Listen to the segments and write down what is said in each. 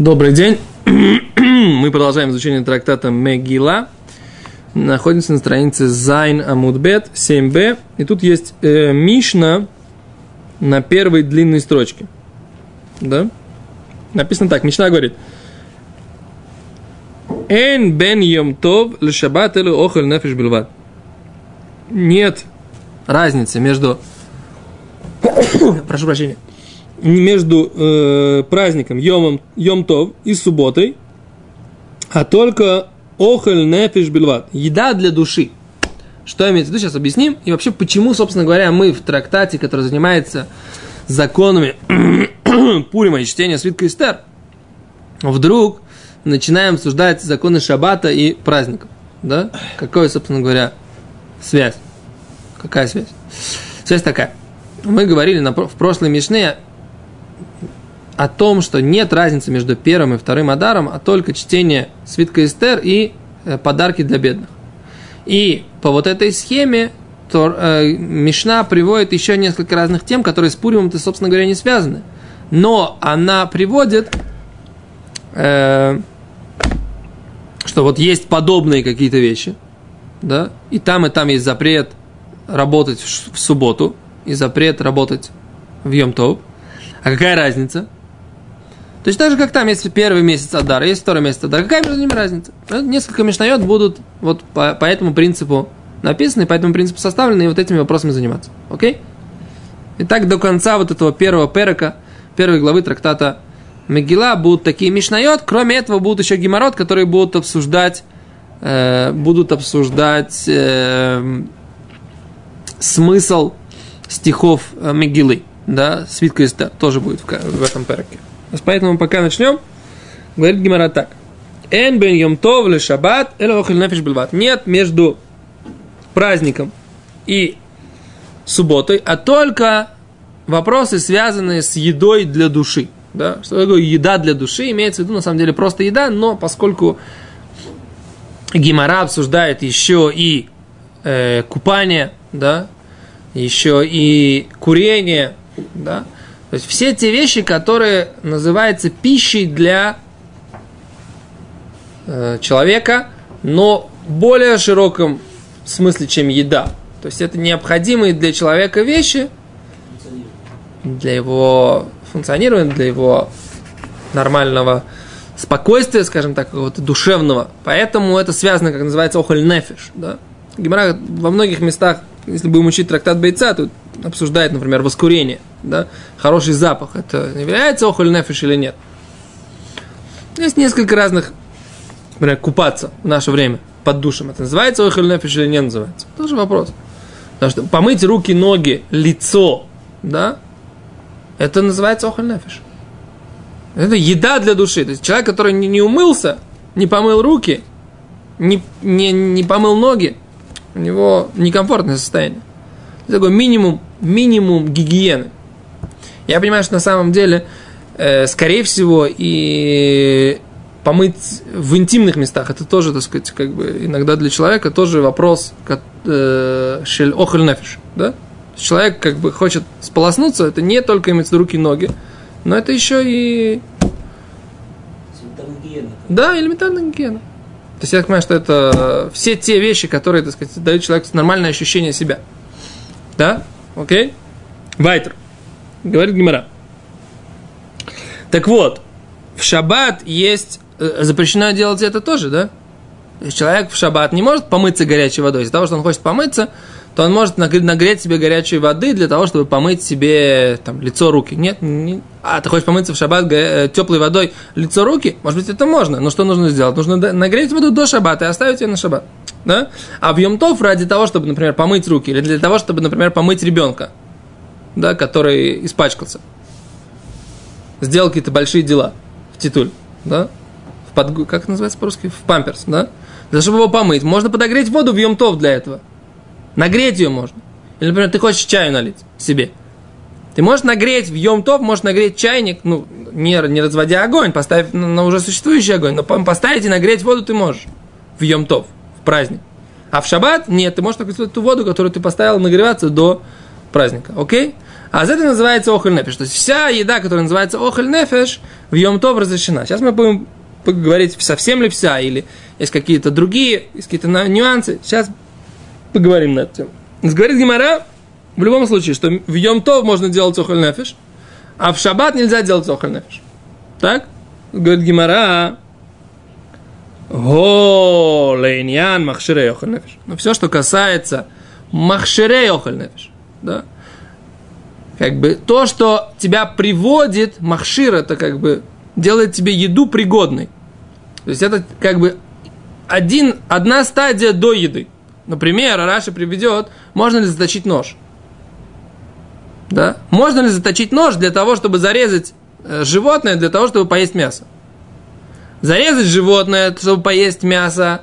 Добрый день. Мы продолжаем изучение трактата Мегила. Находимся на странице Зайн Амудбет 7b. И тут есть э, Мишна на первой длинной строчке. Да? Написано так. Мишна говорит. Эн бен йом тов лешабат или охель нефиш бельват. Нет разницы между... Прошу прощения между э, праздником Йомом, Йом Тов и субботой, а только охель нефиш бельват, еда для души. Что имеется в виду, сейчас объясним. И вообще, почему, собственно говоря, мы в трактате, который занимается законами Пурима и чтения свитка Эстер, вдруг начинаем обсуждать законы Шаббата и праздников. Да? Какая, собственно говоря, связь? Какая связь? Связь такая. Мы говорили на, в прошлой Мишне о том, что нет разницы между первым и вторым Адаром, а только чтение свитка Эстер и э, подарки для бедных. И по вот этой схеме то, э, Мишна приводит еще несколько разных тем, которые с Пуримом-то, собственно говоря, не связаны. Но она приводит, э, что вот есть подобные какие-то вещи, да, и там, и там есть запрет работать в, субботу, и запрет работать в Йом-Тов. А какая разница? Точно так же, как там есть первый месяц Адара, есть второй месяц Адара. Какая между ними разница? Несколько мишнает будут вот по, по этому принципу написаны, по этому принципу составлены, и вот этими вопросами заниматься. Окей? И так до конца вот этого первого перека, первой главы трактата Мегила будут такие мишнает. Кроме этого будут еще геморрот, которые будут обсуждать, э, будут обсуждать э, смысл стихов э, Мегилы. Да, свитка тоже будет в, в этом переке. Поэтому пока начнем, говорит Гимара так. Эн бен йом тов ле шаббат, эле нефиш бельват. Нет между праздником и субботой, а только вопросы, связанные с едой для души. Да? Что такое еда для души? Имеется в виду, на самом деле, просто еда, но поскольку Гимара обсуждает еще и э, купание, да, еще и курение, да, то есть все те вещи, которые называются пищей для э, человека, но в более широком смысле, чем еда. То есть это необходимые для человека вещи, для его функционирования, для его нормального спокойствия, скажем так, какого-то душевного. Поэтому это связано, как называется, охоль нефиш. Да? Гимара во многих местах, если будем учить трактат бойца, тут обсуждает, например, воскурение – да, хороший запах, это является охоль нефиш или нет? Есть несколько разных, например, купаться в наше время под душем. Это называется охоль нефиш или не называется? Тоже вопрос. Потому что помыть руки, ноги, лицо, да, это называется охоль нефиш. Это еда для души. То есть человек, который не, не умылся, не помыл руки, не, не, не помыл ноги, у него некомфортное состояние. Это такой минимум, минимум гигиены. Я понимаю, что на самом деле, э, скорее всего, и помыть в интимных местах, это тоже, так сказать, как бы иногда для человека тоже вопрос э, шель охель нефиш, да? Человек как бы хочет сполоснуться, это не только иметь руки и ноги, но это еще и... Да, элементарная гигиена. То есть я понимаю, что это все те вещи, которые, так сказать, дают человеку нормальное ощущение себя. Да? Окей? Вайтер. Говорит Гимара. Так вот, в шаббат есть... Э, запрещено делать это тоже, да? Человек в шаббат не может помыться горячей водой. Из-за того, что он хочет помыться, то он может нагреть себе горячей воды для того, чтобы помыть себе там, лицо, руки. Нет, не... а ты хочешь помыться в шаббат э, теплой водой лицо, руки? Может быть, это можно, но что нужно сделать? Нужно нагреть воду до шаббата и оставить ее на шаббат. Да? А в Йомтов ради того, чтобы, например, помыть руки, или для того, чтобы, например, помыть ребенка, да, который испачкался. Сделал какие-то большие дела в титуль, да, в под, как называется по-русски, в памперс, да, для того, чтобы его помыть. Можно подогреть воду в емтов для этого. Нагреть ее можно. Или, например, ты хочешь чаю налить себе. Ты можешь нагреть в емтов, можешь нагреть чайник, ну, не, не разводя огонь, поставив на, на уже существующий огонь, но поставить и нагреть воду ты можешь в емтов, в праздник. А в шаббат нет, ты можешь только ту воду, которую ты поставил нагреваться до праздника. Окей? А это называется охоль нефеш. То есть вся еда, которая называется охоль нефеш, в Йом-Тов разрешена. Сейчас мы будем поговорить, совсем ли вся, или есть какие-то другие, есть какие-то нюансы. Сейчас поговорим над этим. Говорит Гимара, в любом случае, что в Йом-Тов можно делать охоль нефеш, а в Шаббат нельзя делать охоль нефеш. Так? Говорит Гимара, Го лейньян махширей охоль нефеш. Но все, что касается махширей охоль нефеш, да, как бы то, что тебя приводит, махшир, это как бы делает тебе еду пригодной. То есть это как бы один, одна стадия до еды. Например, Раша приведет, можно ли заточить нож. Да? Можно ли заточить нож для того, чтобы зарезать э, животное, для того, чтобы поесть мясо? Зарезать животное, чтобы поесть мясо,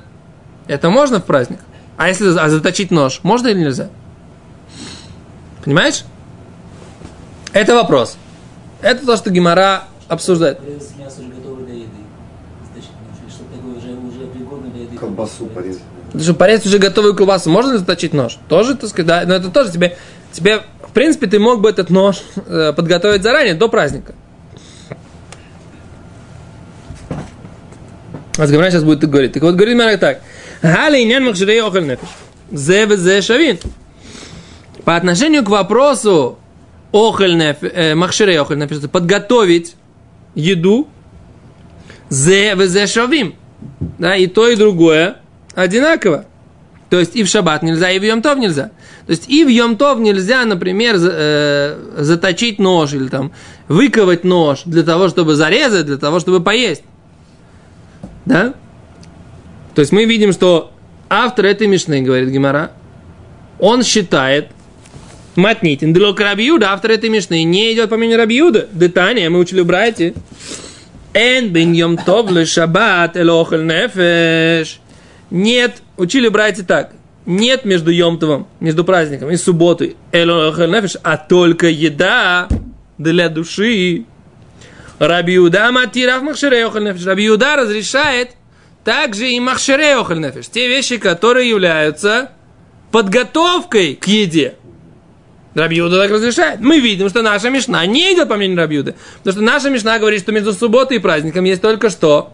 это можно в праздник? А если а заточить нож, можно или нельзя? Понимаешь? Это вопрос. Это то, что Гимара обсуждает. Колбасу порезать. Чтобы порезать уже готовую колбасу, можно ли заточить нож? Тоже, так сказать, да, но это тоже тебе, тебе, в принципе, ты мог бы этот нож э, подготовить заранее, до праздника. А Гимара сейчас будет говорить. Так вот, говорит Гимара так. Гали нян махширей охаль нефиш. Зе зе шавин. По отношению к вопросу охоль э, махширей охоль напишется, подготовить еду, зе везе шавим. Да, и то, и другое одинаково. То есть и в шаббат нельзя, и в Йомтов нельзя. То есть и в Йомтов нельзя, например, э, заточить нож или там выковать нож для того, чтобы зарезать, для того, чтобы поесть. Да? То есть мы видим, что автор этой Мишны, говорит Гимара, он считает, Матнитин. Длок Рабиуда, автор этой Мишны, не идет по мнению Рабиуда. Детание, мы учили в брате. Эн бен йом тов шаббат элохель нефеш. Нет, учили братья так. Нет между Йомтовым, между праздником и субботой а только еда для души. Рабиуда матирав махшерей охель нефеш. Рабиуда разрешает также и махшерей охель нефеш. Те вещи, которые являются подготовкой к еде. Рабиуда так разрешает. Мы видим, что наша Мишна не идет по мнению Рабиуды. Потому что наша Мишна говорит, что между субботой и праздником есть только что?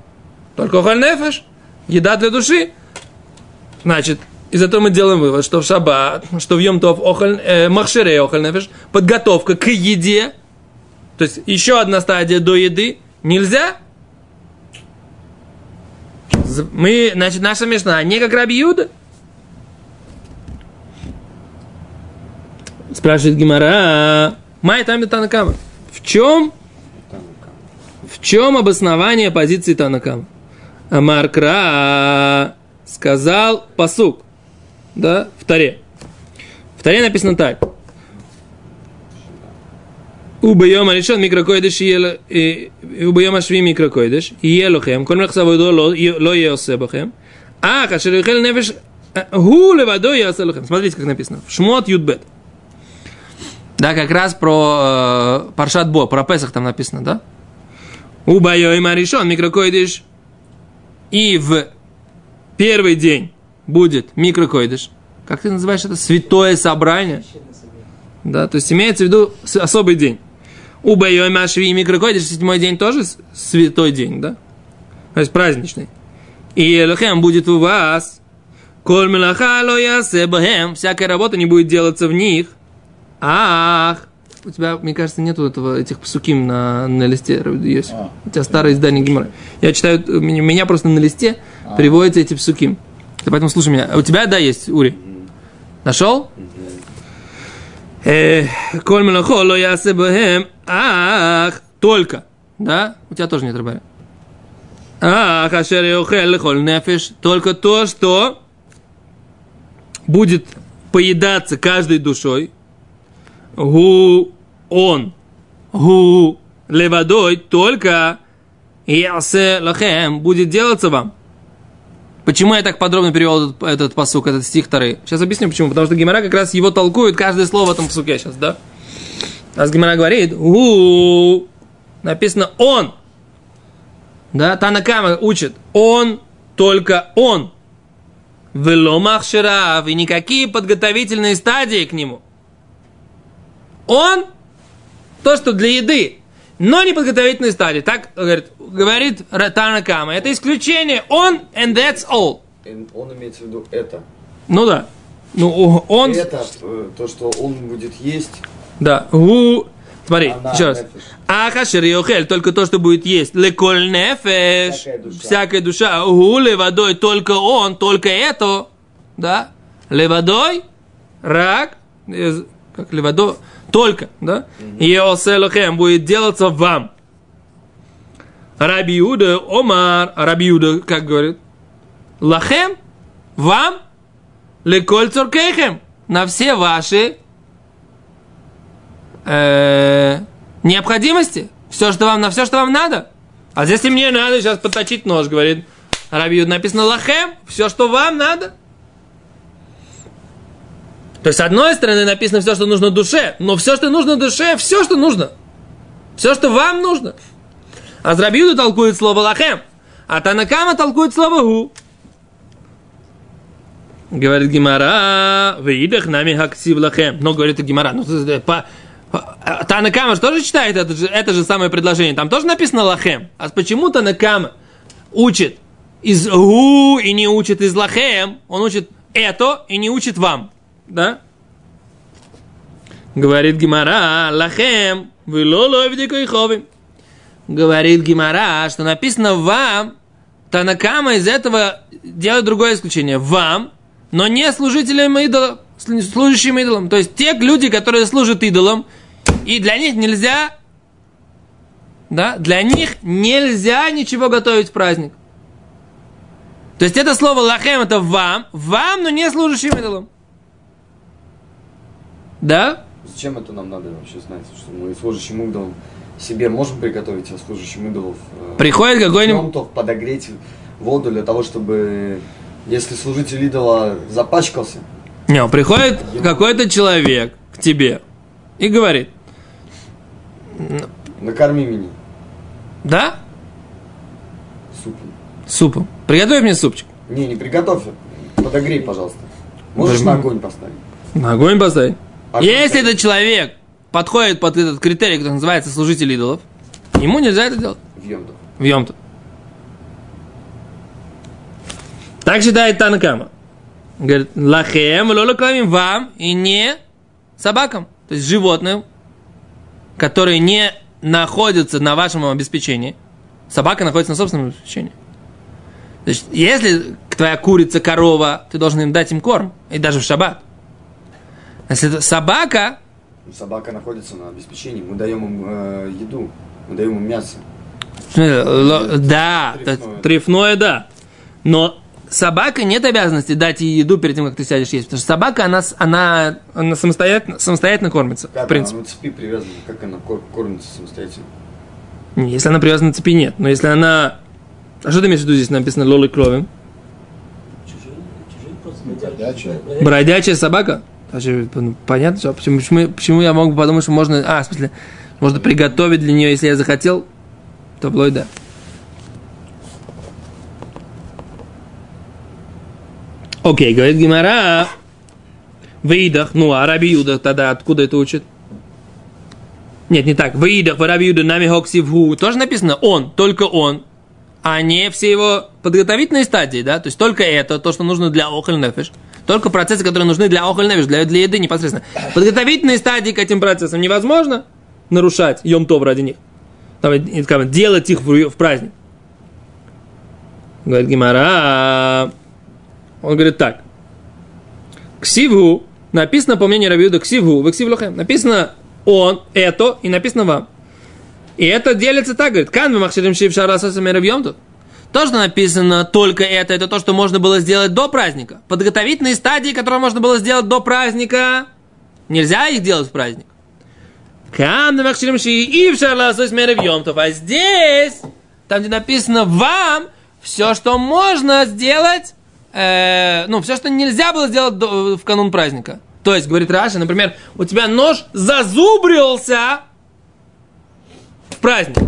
Только хольнефеш. Еда для души. Значит, из этого мы делаем вывод, что в шаббат, что в Йомтов охоль, э, махшире охоль нефеш, подготовка к еде, то есть еще одна стадия до еды, нельзя. Мы, значит, наша Мишна не как Раби Юда, Спрашивает Гимара, Май там Танакама. В чем, в чем обоснование позиции Танакама? Амаркра сказал посук. Да, в Таре. В Таре написано так. Убьем решен микрокоидыш и убьем ашви микрокоидыш и елухем. Кон мехса войдо ло еосебахем. А, кашер юхел нефеш э, гу левадо еоселухем. Смотрите, как написано. Шмот юдбет. Да, как раз про э, Паршат Бо, про Песах там написано, да? Убайой Маришон, микрокоидыш. И в первый день будет микрокойдиш. Как ты называешь это? Святое собрание. Да, то есть имеется в виду особый день. Убайо и Машви и микрокойдиш, седьмой день тоже святой день, да? То есть праздничный. И Элохем будет у вас. Коль ло Всякая работа не будет делаться в них – Ах! У тебя, мне кажется, нету этого, этих псуким на, на листе. Есть. А. У тебя старое издание Гимара. Я читаю, у меня просто на листе. Приводятся эти псуким. Ты поэтому слушай меня. А у тебя, да, есть, Ури? Нашел? Э, Ах! Только. Да? У тебя тоже нет рыбы. Ах, ашер нефиш. Только то, что будет поедаться каждой душой гу он, гу левадой, только ясе лахем будет делаться вам. Почему я так подробно перевел этот, этот посук, этот стих второй? Сейчас объясню почему. Потому что Гимара как раз его толкует каждое слово в этом посуке сейчас, да? А Гимара говорит, у написано он. Да, Танакама учит, он, только он. Веломах и никакие подготовительные стадии к нему – он то, что для еды, но не подготовительной стадии. Так говорит, говорит Ратана Кама. Это исключение. Он and that's all. Он имеется в виду это. Ну да. Ну, он... Это, э, то, что он будет есть. Да. У... Смотри, Она еще раз. Ахашер Йохель, только то, что будет есть. Леколь нефеш, Всякая душа. всякая душа. Левадой, только он, только это. Да? Левадой, рак, из- как левадой, только, да? И оселохем будет делаться вам. Раби Иуда, Омар, Раби Иуда, как говорит? Лахем, вам, леколь цоркехем, на все ваши э, необходимости. Все, что вам, на все, что вам надо. А если мне надо сейчас подточить нож, говорит Раби Иуда, написано лахем, все, что вам надо. То есть, с одной стороны, написано все, что нужно душе, но все, что нужно душе, все, что нужно. Все, что вам нужно. А с Раби Иуда толкует слово лахем, а Танакама толкует слово гу. Говорит Гимара, выидах нами хаксив лахем. Но говорит Гимара, ну, по, по- а Танакама же тоже читает это же, это же самое предложение. Там тоже написано лахем. А почему Танакама учит из гу и не учит из лахем? Он учит это и не учит вам. Да? Говорит Гимара, лахем, вы лоло ховим. Говорит Гимара, что написано вам, Танакама из этого делает другое исключение. Вам, но не служителям идолам, служащим идолам. То есть те люди, которые служат идолам, и для них нельзя, да, для них нельзя ничего готовить в праздник. То есть это слово лахем это вам, вам, но не служащим идолам. Да? Зачем это нам надо вообще знать? Что мы служащим идолам себе можем приготовить, а служащим идолов... э, Приходит какой-нибудь... Подогреть воду для того, чтобы... Если служитель идола запачкался, Не, приходит какой-то человек к тебе и говорит, накорми меня да, супом. супом, приготовь мне супчик. Не, не приготовь, подогрей, пожалуйста. Можешь Возьму. на огонь поставить? На огонь поставить. А Если этот человек подходит под этот критерий, который называется служитель идолов, ему нельзя это делать В Йом-Тов. в Так считает Танакама. Говорит, лахем, лолакамим вам и не собакам. То есть животным, которые не находятся на вашем обеспечении. Собака находится на собственном обеспечении. То есть, если твоя курица, корова, ты должен им дать им корм. И даже в шаббат. Если это собака, Собака находится на обеспечении, мы даем им э, еду, мы даем им мясо. Э, ло- Да, Трефное. трефное, да. Но собака нет обязанности дать ей еду перед тем, как ты сядешь есть. Потому что собака, она, она, она самостоятельно, самостоятельно кормится, Как в принципе. она на цепи привязана, как она кор- кормится самостоятельно? Если она привязана к цепи, нет. Но если она... А что ты имеешь в виду здесь написано лолы крови? Чужие, чужие просто Бродячая. Бродячая собака? А что, ну, Понятно, что? Почему, почему, почему я мог бы подумать, что можно... А, в смысле, можно приготовить для нее, если я захотел, то вплоть да. Окей, говорит Гимара. Выидах, ну, а Раби Юда тогда откуда это учит? Нет, не так. Выидах, Раби Юда, нами хоксивху. Тоже написано он, только он. А не все его подготовительные стадии, да? То есть только это, то, что нужно для охоль нефиш. Только процессы, которые нужны для охоль для, для еды непосредственно. Подготовительные стадии к этим процессам невозможно нарушать йом то ради них. Там, делать их в, праздник. Говорит Гимара. Он говорит так. Ксиву написано, по мнению Рабиуда, ксиву, в ксивлухем. Написано он, это, и написано вам. И это делится так, говорит, кан вы махширим шив шарасасами рабьемту. То, что написано только это, это то, что можно было сделать до праздника. Подготовительные стадии, которые можно было сделать до праздника, нельзя их делать в праздник. Рабьемту. А здесь, там, где написано вам, все, что можно сделать, э, ну, все, что нельзя было сделать до- в канун праздника. То есть, говорит Раша, например, у тебя нож зазубрился в праздник.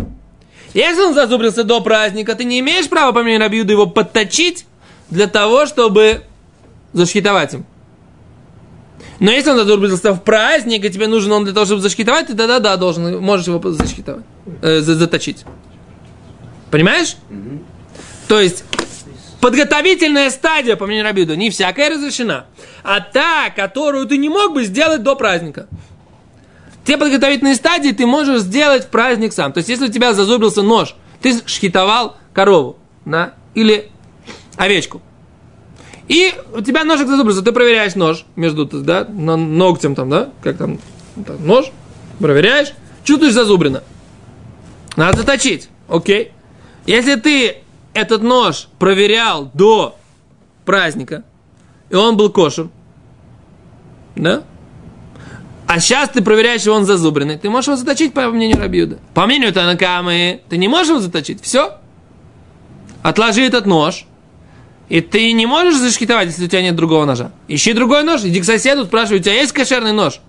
Если он зазубрился до праздника, ты не имеешь права, по мнению Рабиуда, его подточить для того, чтобы зашхитовать им. Но если он зазубрился в праздник, и тебе нужен он для того, чтобы зашкитовать, ты тогда да, должен, можешь его зашкитовать, э, за- заточить. Понимаешь? Мгм. То есть подготовительная стадия, по мнению Рабиуда, не всякая разрешена, а та, которую ты не мог бы сделать до праздника. Те подготовительные стадии ты можешь сделать праздник сам. То есть, если у тебя зазубрился нож, ты шхитовал корову, да, или овечку. И у тебя ножик зазубрился, ты проверяешь нож между, да, ногтем там, да, как там, там, нож, проверяешь, чувствуешь зазубрено. Надо заточить, окей. Если ты этот нож проверял до праздника, и он был кошер, да? А сейчас ты проверяешь, и он зазубренный, ты можешь его заточить, по мнению Рабиуда. По мнению Танакамы, ты не можешь его заточить, все. Отложи этот нож, и ты не можешь зашкитовать, если у тебя нет другого ножа. Ищи другой нож, иди к соседу, спрашивай, у тебя есть кошерный нож?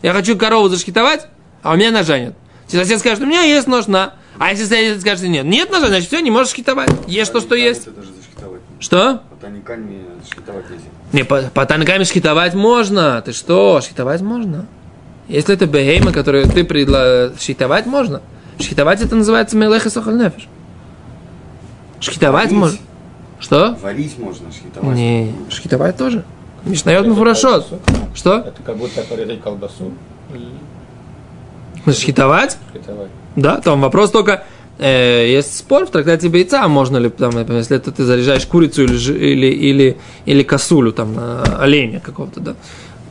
Я хочу корову зашкитовать, а у меня ножа нет. Если сосед скажет, у меня есть нож, на. А если сосед скажет, нет, нет ножа, значит все, не можешь шкитовать. Ешь то, что есть. Что? По шкитовать нельзя. Не, по, по танками шхитовать можно. Ты что, шхитовать можно? Если это бегейма, которую ты предла... Шхитовать можно. Шхитовать это называется мелех и сохаль нефиш. Шхитовать Варить. можно. Что? Варить можно, шкитовать. Не, шхитовать тоже. Мишнает колбасу. Что? Это как будто порезать колбасу Шхитовать? шкитовать. Да, там вопрос только, э, есть спор в трактате бойца, можно ли, там, например, если это ты заряжаешь курицу или, или, или, или косулю, там, э, оленя какого-то, да,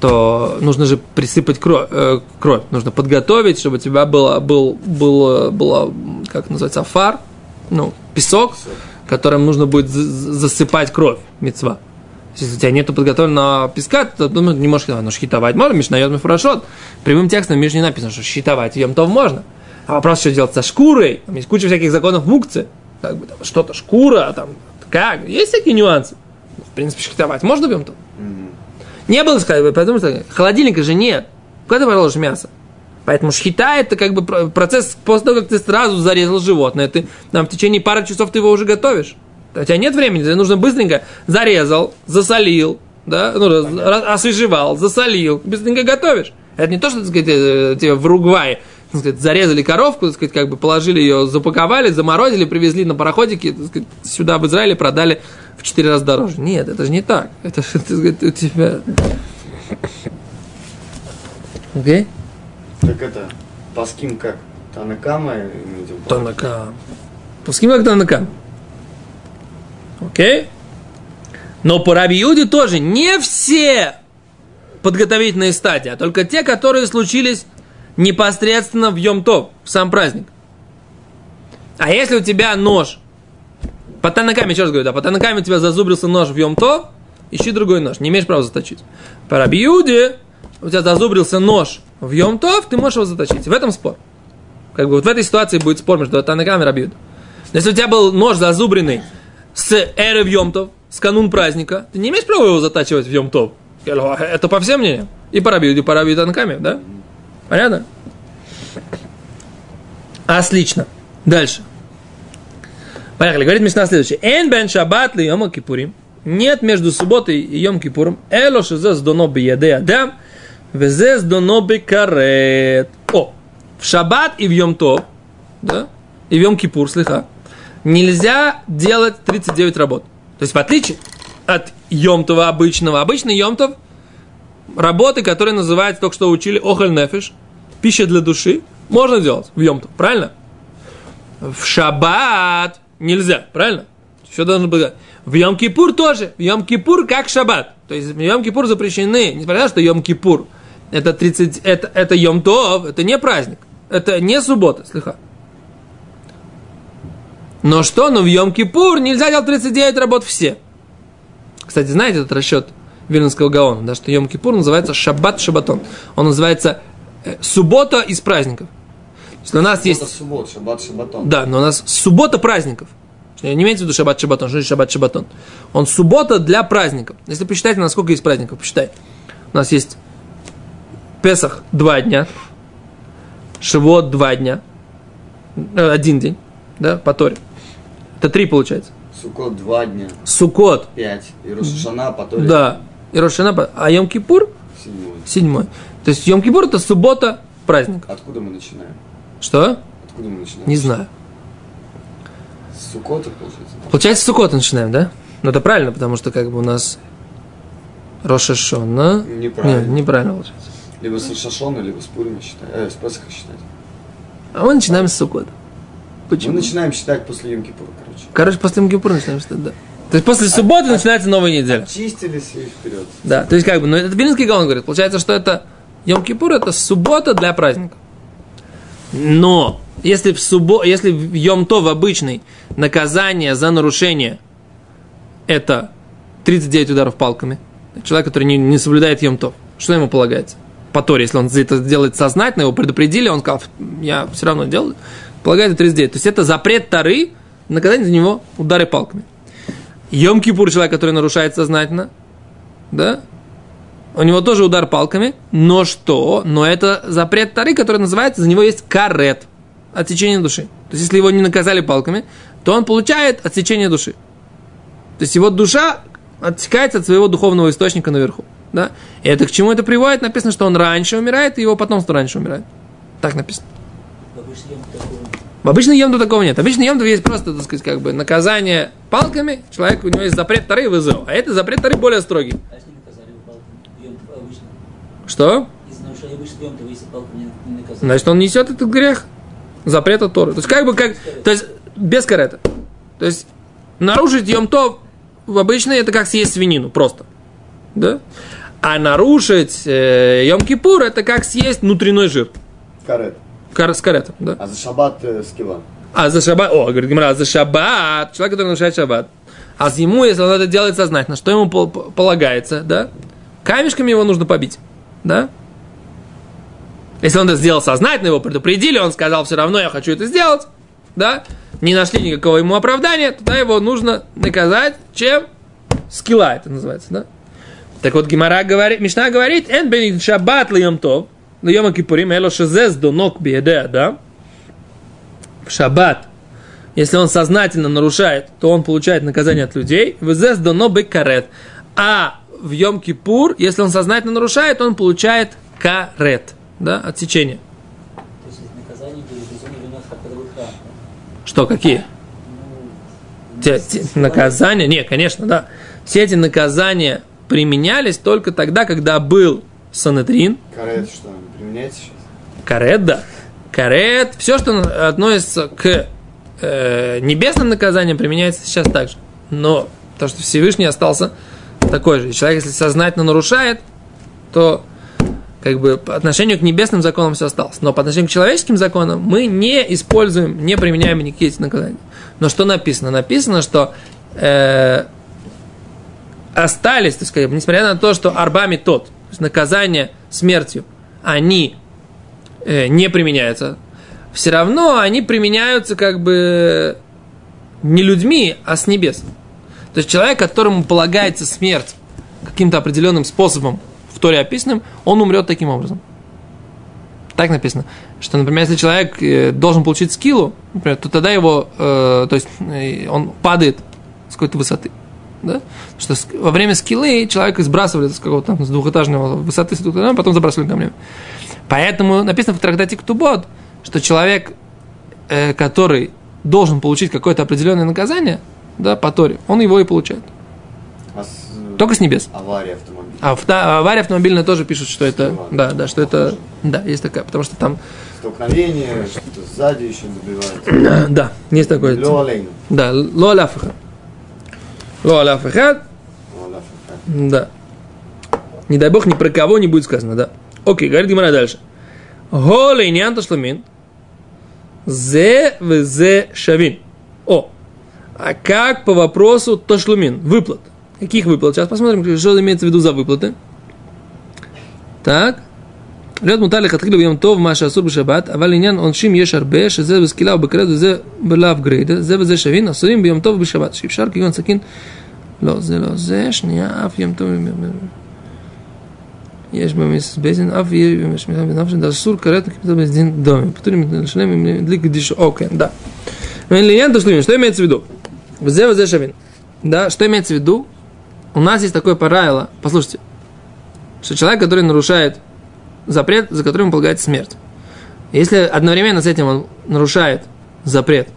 то нужно же присыпать кровь, э, кровь. нужно подготовить, чтобы у тебя было, был, был, было, как называется, фар, ну, песок, которым нужно будет за- за- засыпать кровь, мецва. Если у тебя нету подготовленного песка, то ну, не можешь. Но шхитовать можно, Мишна йод хорошо. Прямым текстом в Мишне написано, что шхитовать ем то можно. А вопрос, что делать со шкурой? Там есть куча всяких законов мукцы. Как бы там что-то шкура, там как. Есть всякие нюансы. В принципе, шхитовать можно в то. Мгм. Не было сказать, потому что холодильника же нет. Куда ты положишь мясо? Поэтому шхита это как бы про- процесс после того, как ты сразу зарезал животное. Ты там в течение пары часов ты его уже готовишь. У тебя нет времени, тебе нужно быстренько зарезал, засолил, да, ну, раз- освежевал, засолил, быстренько готовишь. Это не то, что, сказать, э, тебе в Уругвае так сказать, зарезали коровку, так сказать, как бы положили ее, запаковали, заморозили, привезли на пароходике, так сказать, сюда в Израиле продали в четыре раза дороже. Нет, это же не так. Это же, так сказать, у тебя... Окей? Так это, паским как? Танакама? Танака. Пускай как Танака. Окей? Но по Раби Иуде тоже не все подготовительные стадии, а только те, которые случились непосредственно в Йом-Тов, в сам праздник. А если у тебя нож, по Танакаме, еще раз говорю, да, по Танакаме у тебя зазубрился нож в Йом-Тов, ищи другой нож, не имеешь права заточить. По Раби Иуде у тебя зазубрился нож в Йом-Тов, ты можешь его заточить. В этом спор. Как бы вот в этой ситуации будет спор между Танаками и Рабиуд. Если у тебя был нож зазубренный с эры в Йомтов, с канун праздника, ты не имеешь права его затачивать в Йомтов. Это по всем мнениям. И по Рабиуду, и по Рабиуду Танаками, да? Понятно? Отлично. Дальше. Поехали. Говорит Мишна следующее. Эн бен шаббат ли йома кипурим. Нет между субботой и йом кипуром. Эло шизе сдоно бияде адам. Везе сдоно карет. О, в шаббат и в йом тов, да, и в йом кипур, слыха, нельзя делать 39 работ. То есть в отличие от йомтова обычного, обычный йомтов, работы, которые называются, только что учили, охаль нефиш, пища для души, можно делать в йомтов, правильно? В шаббат нельзя, правильно? Все должно быть. В Йом-Кипур тоже. В Йом-Кипур как шаббат. То есть в Йом-Кипур запрещены, несмотря на то, что Йом-Кипур это 30, это, это Йом-Тов, это не праздник. Это не суббота, слыха. Но что? Но в Йом-Кипур нельзя делать 39 работ все. Кстати, знаете этот расчет Вильнинского Гаона, да, что Йом-Кипур называется Шаббат-Шабатон. Он называется э, суббота из праздников. Если у нас есть... Это суббот, шаббат, шаббатон. Да, но у нас суббота праздников. Не имеется в виду шаббат шаббатон, что значит шаббат шаббатон? Он суббота для праздников. Если посчитать, на сколько есть праздников, посчитай. У нас есть Песах два дня, Шивот два дня, э, один день, да, по Торе. Это три получается. Сукот два дня, Сукот, пять. И Рошашана, потом да, и Рошана, а Йом Кипур седьмой. Седьмой. То есть Йом-Кипур это суббота, праздник. Откуда мы начинаем? Что? Откуда мы начинаем? Не знаю. С Сукота, получается? Получается, с Суккота начинаем, да? Ну, это правильно, потому что как бы у нас Роша Шона. Неправильно. Нет, неправильно получается. Либо с Рашашона, либо с Пурима считать. Э, с Песаха считать. А мы начинаем с Суккота. Мы Почему? начинаем считать после Йом-Кипура, короче. Короче, после Йом-Кипура начинаем считать, да. То есть после субботы начинается новая неделя. Чистились и вперед. Да, то есть как бы, ну это Белинский Гаон говорит, получается, что это Йом-Кипур это суббота для праздника. Но если в суббо, если в Йом-Тов обычный наказание за нарушение это 39 ударов палками, человек, который не, не соблюдает Йом-Тов, что ему полагается? По Торе, если он это делает сознательно, его предупредили, он сказал, я все равно делаю, полагается 39. То есть это запрет Торы, наказание за него удары палками. Йом-Кипур, человек, который нарушает сознательно, да, у него тоже удар палками, но что? Но это запрет Тары, который называется, за него есть карет, отсечение души. То есть, если его не наказали палками, то он получает отсечение души. То есть, его душа отсекается от своего духовного источника наверху. Да? И это к чему это приводит? Написано, что он раньше умирает, и его потомство раньше умирает. Так написано. В обычном ем такого нет. В обычной емду такого нет. В обычной емду есть просто, так сказать, как бы наказание палками. Человек, у него есть запрет Тары и ВЗО. А это запрет Тары более строгий. А если наказали палками? Что? Из нарушения обычного ем, то если палками не, наказали. Значит, он несет этот грех. Запрет от Торы. То есть, как бы как. То есть, без карета. То есть, нарушить ем то в обычной это как съесть свинину. Просто. Да? А нарушить э, ем кипур это как съесть внутренний жир. Карет. Кар- с каретом. Да? А за шаббат э, скилла. А за шаббат, о, говорит Гимара, за шаббат, человек, который нарушает шаббат. А с ему, если он это делает сознательно, что ему пол- полагается, да? Камешками его нужно побить, да? Если он это сделал сознательно, его предупредили, он сказал, все равно я хочу это сделать, да? Не нашли никакого ему оправдания, тогда его нужно наказать, чем? Скилла это называется, да? Так вот, Гимара говорит, Мишна говорит, «Эн шаббат льем тов, льем кипурим, эло шезез донок биеде, да? В шаббат, если он сознательно нарушает, то он получает наказание от людей. Везес доно карет. А в Йом Кипур, если он сознательно нарушает, он получает карет. Да, отсечение. Что, какие? Ну, Те- те наказания? Не, конечно, да. Все эти наказания применялись только тогда, когда был Санедрин, Карет что, не применяете сейчас? карет, да. Карет, все, что относится к э, небесным наказаниям, применяется сейчас также. Но то, что Всевышний остался такой же. И человек, если сознательно нарушает, то как бы по отношению к небесным законам все осталось. Но по отношению к человеческим законам мы не используем, не применяем никакие эти наказания. Но что написано? Написано, что э, остались, так сказать, несмотря на то, что арбами тот, то есть наказание смертью, они э, не применяются, все равно они применяются как бы не людьми, а с небес. То есть человек, которому полагается смерть каким-то определенным способом, в Торе описанным, он умрет таким образом. Так написано, что, например, если человек э, должен получить скиллу, например, то тогда его, э, то есть э, он падает с какой-то высоты. Да? Что во время скиллы человека сбрасывали с какого-то там с двухэтажного высоты, с двухэтажного, а потом забрасывали камнями. Поэтому написано в трактате Ктубот, что человек, э, который должен получить какое-то определенное наказание, да, по Торе, он его и получает. А с, э, Только с небес. авария автомобиля. А да, авария автомобильная тоже пишут, что это, да, да, что это, да, есть такая, потому что там, Столкновение, что-то сзади еще забивает. да, есть такое. Алейну. Да, ло аляфаха. Ло ла фа-фа. да. Не дай бог, ни про кого не будет сказано, да. Окей, говорит Гимара дальше. Голей не шлумин. Зе в зе шавин. О, а как по вопросу тошлумин? Выплат. Каких выплат? Сейчас посмотрим, что имеется в виду за выплаты. Так. להיות מותר לכתחילה ביום טוב מה שאסור בשבת, אבל לעניין עונשים יש הרבה, שזה בסקילה ובקראת וזה בלאו גריידה, זה וזה שווין, אסורים ביום טוב ובשבת, שאפשר כגון סכין, לא, זה לא זה, שנייה, אף יום טוב, יש במס בייזין, אף יהיה במשמיכה בנפש, זה אסור כרת כפתור בדין דומה, פטורים לשלם עם דליק קדישו, окей, да. לעניין תשלומים, что имеется в виду? וזה וזה שווין. Да, что имеется в виду? У нас есть такое правило, послушайте, что человек, который нарушает запрет, за которым полагается смерть. Если одновременно с этим он нарушает запрет,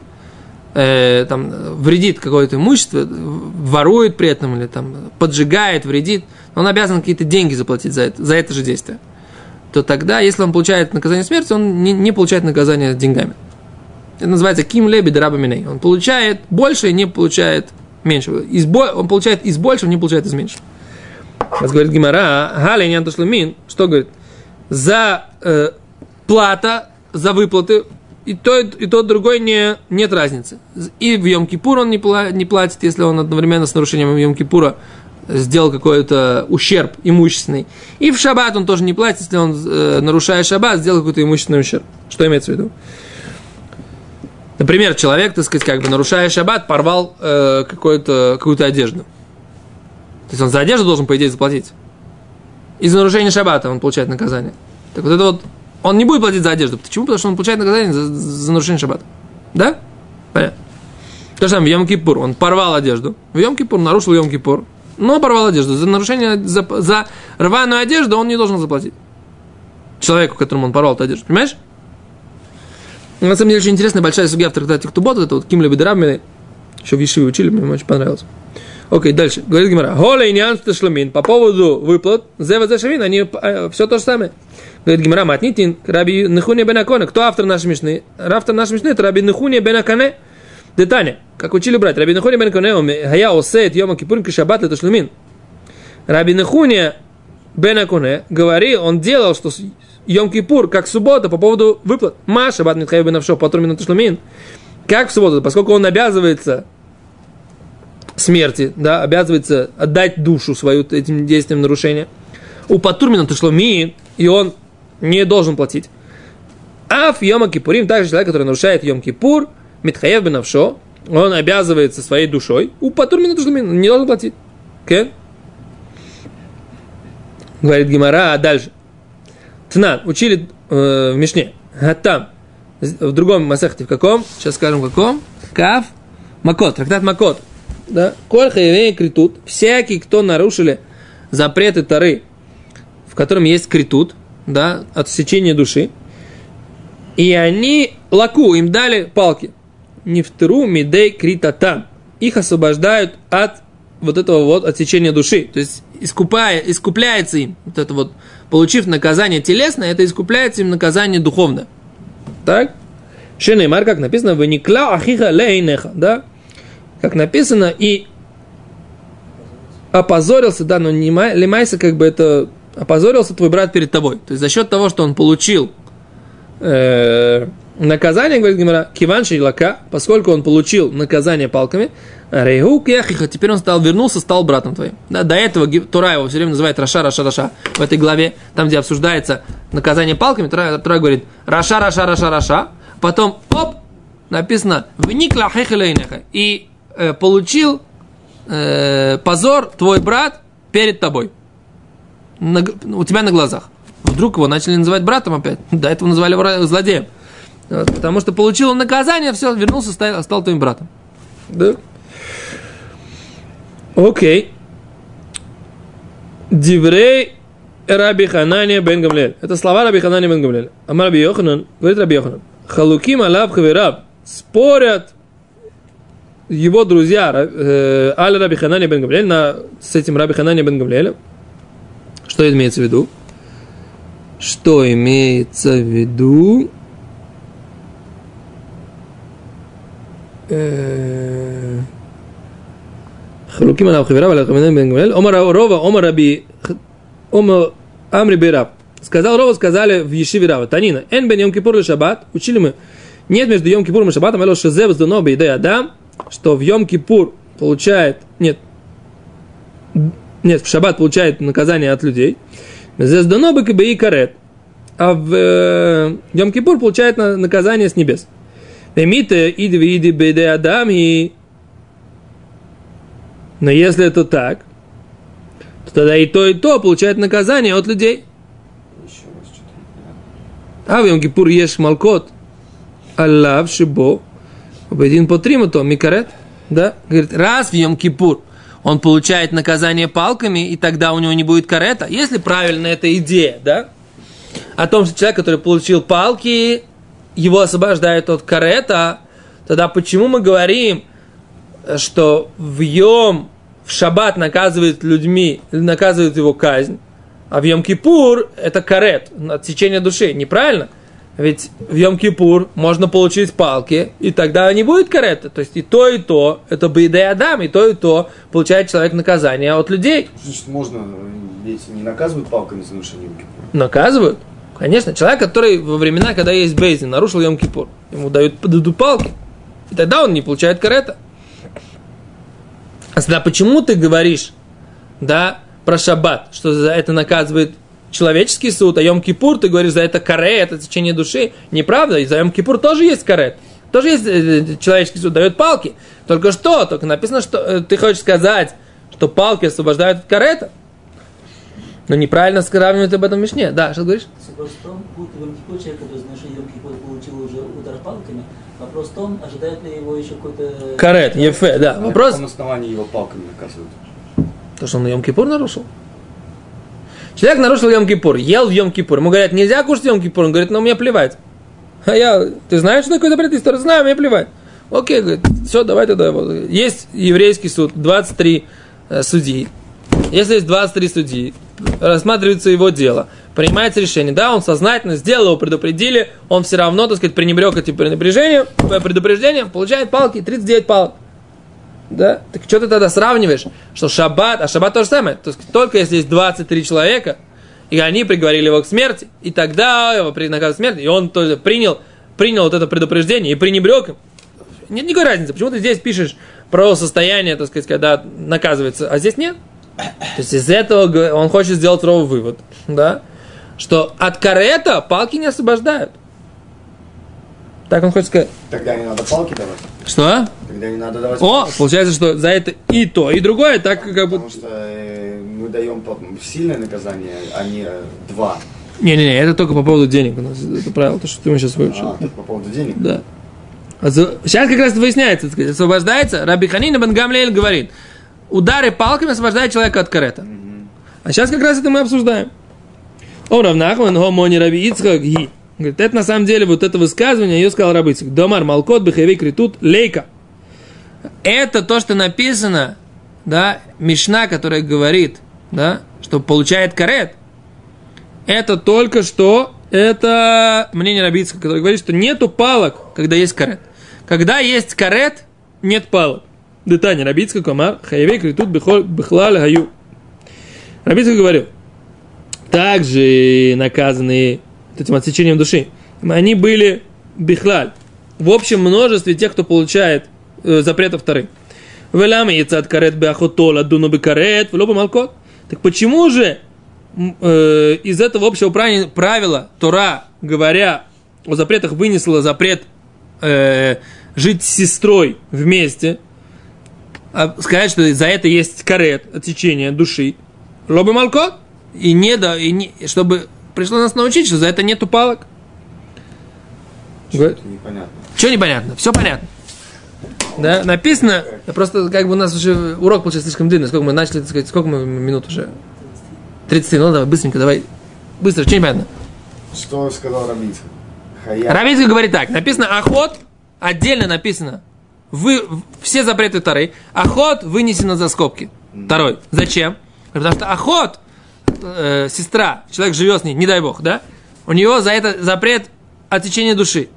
э, там, вредит какое-то имущество, ворует при этом или там, поджигает, вредит, он обязан какие-то деньги заплатить за это, за это же действие. То тогда, если он получает наказание смерти, он не, не получает наказание деньгами. Это называется ким леби миней. Он получает больше и не получает меньше. Из, он получает из большего, не получает из меньшего. Сейчас говорит Гимара, Галя не что говорит? За э, плата, за выплаты, и то, и тот, другой не, нет разницы. И в Йом-Кипур он не, пла, не платит, если он одновременно с нарушением Йом-Кипура сделал какой-то ущерб имущественный. И в шаббат он тоже не платит, если он, э, нарушая шаббат, сделал какой-то имущественный ущерб. Что имеется в виду? Например, человек, так сказать, как бы нарушая шаббат, порвал э, какую-то, одежду. То есть он за одежду должен, по идее, заплатить. Из-за нарушения шаббата он получает наказание. Так вот это вот, он не будет платить за одежду. Почему? Потому что он получает наказание за, за нарушение шаббата. Да? Понятно. То же самое в Йом-Кипур. Он порвал одежду. В Йом-Кипур нарушил Йом-Кипур. Но порвал одежду. За нарушение, за, за рваную одежду он не должен заплатить. Человеку, которому он порвал эту одежду. Понимаешь? На самом деле, очень интересная большая судья в трактате Ктубот, это вот Ким Лебедрамины, еще в Ешиве учили, мне очень понравилось. Окей, дальше. Говорит Гимара. Хола и Ниан По поводу выплат, Зева Зашамин, они э, все то же самое. Говорит Гимара, Матнитин, Раби Нехуния Бенаконе. Кто автор нашей Мишны? Автор нашей Мишны это Раби Нехуния Бенакане. Детаня. Как учили брать. Раби Нехуния Бенакане, Хая Осет, Йома Кипурин, Кишабат, это шлюмин. Раби Нехуния Бенаконе говорил, он делал, что Йом-Кипур, как суббота, по поводу выплат. Маша, бат Митхайб Бенавшо, потом минуту шлумин. Как в субботу, поскольку он обязывается смерти, да, обязывается отдать душу свою этим действием нарушения. У Патурмина Тушломи, и он не должен платить. А в Йома Кипурим, также человек, который нарушает Йом Кипур, Митхаев Бенавшо, он обязывается своей душой, у Патурмина Тушломи не должен платить. Okay? Говорит Гимара, а дальше. Тнан, учили э, в Мишне. Гатам. В другом Масахте, в каком? Сейчас скажем, в каком? Кав. Макот, трактат Макот. Да? Коль хаевей критут. Всякий, кто нарушили запреты Тары, в котором есть критут, да, отсечение души. И они лаку, им дали палки. Не в тыру мидей критатам. Их освобождают от вот этого вот отсечения души. То есть искупая, искупляется им вот это вот получив наказание телесное, это искупляется им наказание духовное. Так? Шенеймар, как написано, вы не кла ахиха лейнеха, да? Как написано, и опозорился, да, но не лимайся, как бы это опозорился твой брат перед тобой. То есть за счет того, что он получил э, наказание, говорит Гемара, כיוון שלקה, поскольку он получил наказание палками, הרי הוא כאחיך, теперь он стал, вернулся, стал братом твоим. Да, до этого Тора его все время называет רשע, רשע, רשע. В этой главе, там, где обсуждается наказание палками, Тора, Тора говорит רשע, רשע, רשע, רשע. Потом, оп, написано ונקלה אחיך לעיניך. И э, получил э, позор твой брат перед тобой. На, у тебя на глазах. Вдруг его начали называть братом опять. До этого называли злодеем. Вот, потому что получил он наказание, все, вернулся, стал, стал твоим братом. Да? Окей. Диврей Раби Ханания бен Гамлель. Это слова Раби Ханания бен Гамлель. Амар Раби Йоханан, говорит Раби Йоханан. Халуким алав хавераб. Спорят его друзья э, Аль Раби Ханания бен Гамлель на, с этим Раби Ханания бен Гамлелем. Что имеется в виду? Что имеется в виду? Э, חלוקים עליו חבריו על רבי בן גמליאל, עומר רובה, עומר רבי, עומר Амри Бираб. Сказал Рова, сказали в Ешиве Рава. Танина, эн бен Йом Кипур и Шаббат. Учили мы. Нет между Йом Кипуром и Шаббатом, эло шезев сдано бейдей Адам, что в Йом Кипур получает, нет, нет, в Шаббат получает наказание от людей. Зездано бы и карет. А в э, Йом Кипур получает наказание с небес. Эмите иди иди бейдей Адам и но если это так, то тогда и то, и то получает наказание от людей. А в Йом-Кипур ешь малкот. Аллав шибо. Обедин по тримато, микарет. Да? Говорит, раз в Йом-Кипур он получает наказание палками, и тогда у него не будет карета. Если правильно эта идея, да, о том, что человек, который получил палки, его освобождают от карета, тогда почему мы говорим, что в Йом, в Шаббат наказывает людьми, наказывает его казнь, а в Йом-Кипур это карет, отсечение души, неправильно? Ведь в Йом-Кипур можно получить палки, и тогда не будет карета. То есть и то, и то, это бы и Адам, и то, и то получает человек наказание от людей. Значит, можно, ведь не наказывают палками за нарушение Йом-Кипура. Наказывают. Конечно, человек, который во времена, когда есть Бейзин, нарушил Йом-Кипур, ему дают, дадут палки, и тогда он не получает карета. А тогда почему ты говоришь, да, про шаббат, что за это наказывает человеческий суд, а Йом-Кипур, ты говоришь, за это каре, это течение души. Неправда, и за Йом-Кипур тоже есть карет. Тоже есть э, человеческий суд, дает палки. Только что? Только написано, что э, ты хочешь сказать, что палки освобождают от карета. Но неправильно сравнивают об этом в Мишне. Да, что ты говоришь? Вопрос в том, будет ли Йом-Кипур человек, который знает, что Йом-Кипур получил уже удар палками, вопрос в том, ожидает ли его еще какой-то... Карет, ефе, да. На Вопрос, каком основании его палками наказывают? то, что он на Йом-Кипур нарушил. Человек нарушил Йом-Кипур, ел в Йом-Кипур. Ему говорят, нельзя кушать Йом-Кипур. Он говорит, ну, мне плевать. А я, ты знаешь, что такое запрет истории? Знаю, мне плевать. Окей, говорит, все, давай тогда. Есть еврейский суд, 23 э, судьи. Если есть 23 судьи, рассматривается его дело, принимается решение. Да, он сознательно сделал, его предупредили, он все равно, так сказать, пренебрег этим предупреждением, э, предупреждением, получает палки, 39 палок. Да? Так что ты тогда сравниваешь, что шаббат, а шаббат то же самое. То есть только если есть 23 человека, и они приговорили его к смерти, и тогда его наказывают смерти, и он тоже принял, принял вот это предупреждение и пренебрег им. Нет никакой разницы. Почему ты здесь пишешь про состояние, так сказать, когда наказывается, а здесь нет? То есть из этого он хочет сделать ровный вывод, да, что от карета палки не освобождают. Так он хочет сказать. Тогда не надо палки давать. Что? Тогда не надо давать О, палки. получается, что за это и то, и другое, так как бы... Потому что э, мы даем сильное наказание, а не два. Не-не-не, это только по поводу денег у нас, это правило, то, что ты мы сейчас выучил. А, по поводу денег. Да. А Сейчас как раз выясняется, сказать, освобождается. Раби Ханина бен Гамлеэль говорит, удары палками освобождают человека от карета. А сейчас как раз это мы обсуждаем. О, равнахман, гомони раби Ицхак ги. Говорит, это на самом деле вот это высказывание, ее сказал Раби Ицхак. Домар малкот бехеви критут лейка. Это то, что написано, да, Мишна, которая говорит, да, что получает карет. Это только что, это мнение Рабицкого, который говорит, что нету палок, когда есть карет. Когда есть карет, нет палок. Детание Рабицкого, комар, хаевей критут бихол бихлаль гаю. Рабицкий говорил, также наказанные этим отсечением души, они были бихлаль, в общем множестве тех, кто получает э, запреты вторых. Велам яцат карет беахотола дуну карет влоба малкот. Так почему же э, из этого общего правила, Тора, говоря о запретах, вынесла запрет э, жить с сестрой вместе, а сказать, что за это есть карет, отсечение души, лоба малкот, и не да, и не, чтобы пришло нас научить, что за это нету палок. Что-то непонятно. Что непонятно? Все понятно. Да, написано, просто как бы у нас уже урок получился слишком длинный. Сколько мы начали, так сказать, сколько мы минут уже? 30, ну давай, быстренько, давай. Быстро, что непонятно? Что сказал Рамицкий? Хая. Равицкий говорит так, написано охот, отдельно написано, вы, все запреты Тары, охот вынесено за скобки. Второй. Зачем? Потому что охот, э, сестра, человек живет с ней, не дай бог, да? У него за это запрет отсечения души.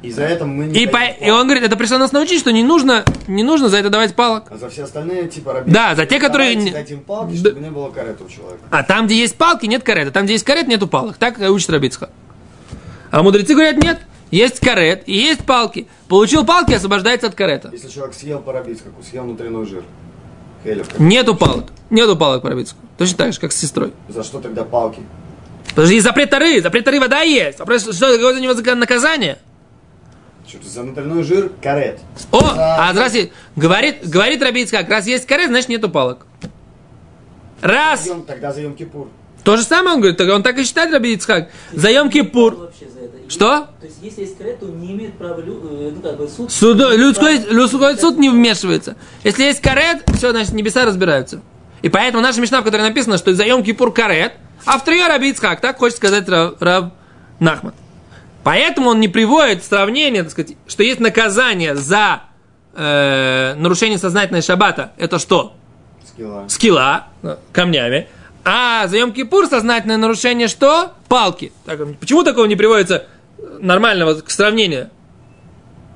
И за это мы не И, по- и он говорит, это пришло нас научить, что не нужно, не нужно за это давать палок. А за все остальные, типа, Рамицкий. Да, за те, которые не- Давайте дать им палки, Да. чтобы не было карета у человека. А там, где есть палки, нет карета. Там, где есть карет, нету палок. Так учит Рабицха. А мудрецы говорят, нет. Есть карет и есть палки. Получил палки, освобождается от карета. Если человек съел по Рамицкому, съел внутренний жир, Нету палок. Нету палок по Рабицху. Точно так же, как с сестрой. за что тогда палки? Что есть запрет Тары. Запрет Тары вода есть. Вопрос, что какое за него зак- наказание? Что-то за внутренний жир карет. О, а раз есть- говорит, говорит Рабицк, как раз есть карет, значит нету палок. Раз. Йом- Тогда за Йом Кипур. То же самое он говорит, он так и считает Раби Ицхак. За Йом Кипур. Вообще за. Что? То есть, если есть карет, то не имеет права, э, ну, как бы, суд... Суд, людской, людской суд не вмешивается. Если есть карет, все, значит, небеса разбираются. И поэтому наша мечта, в которой написано, что за Йом Кипур карет, а в трое Раби Ицхак, так хочет сказать Рав, Рав Нахман. Поэтому он не приводит сравнение, так сказать, что есть наказание за э, нарушение сознательной шаббата. Это что? Скилла. скилла э, камнями, а за Йом Кипур сознательное нарушение что? Палки. Так, почему такого не приводится нормального к сравнению?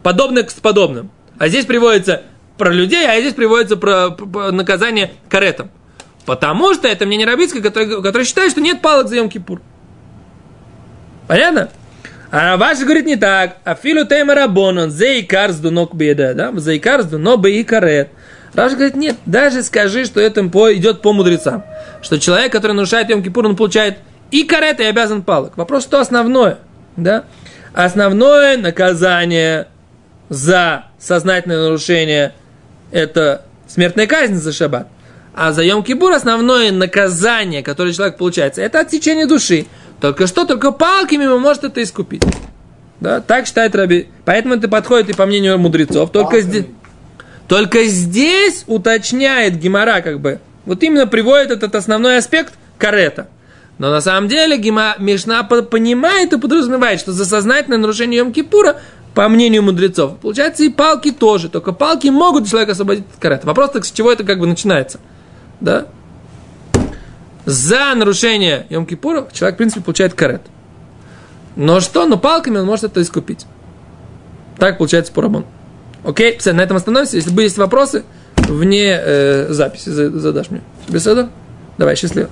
Подобное с подобным. А здесь приводится про людей, а здесь приводится про, про- наказание каретом. Потому что это мнение Рабицкой, который, который считает, что нет палок за Йом Кипур. Понятно? А Рабаши говорит не так. А филу тейма рабонон, зейкар сдунок беда, да? Зейкар сдуно бы карет. Раши говорит, нет, даже скажи, что это по, идет по мудрецам. Что человек, который нарушает Йом Кипур, он получает и карет, и обязан палок. Вопрос, что основное? Да? Основное наказание за сознательное нарушение – это смертная казнь за шаббат. А за Йом Кипур основное наказание, которое человек получается, это отсечение души. Только что, только палками он может это искупить. Да, так считает Раби. Поэтому это подходит и по мнению мудрецов. Только здесь, только здесь уточняет Гимара, как бы. Вот именно приводит этот основной аспект карета. Но на самом деле Гима, Мишна по- понимает и подразумевает, что за сознательное нарушение Йом Кипура, по мнению мудрецов, получается и палки тоже. Только палки могут человека освободить от карета. Вопрос так, с чего это как бы начинается. Да? За нарушение Йом Кипура человек, в принципе, получает карет. Но что? Но палками он может это искупить. Так получается по Рамону. Окей, все, на этом остановимся. Если бы есть вопросы, вне э, записи за- задашь мне. Беседа? Давай, счастливо.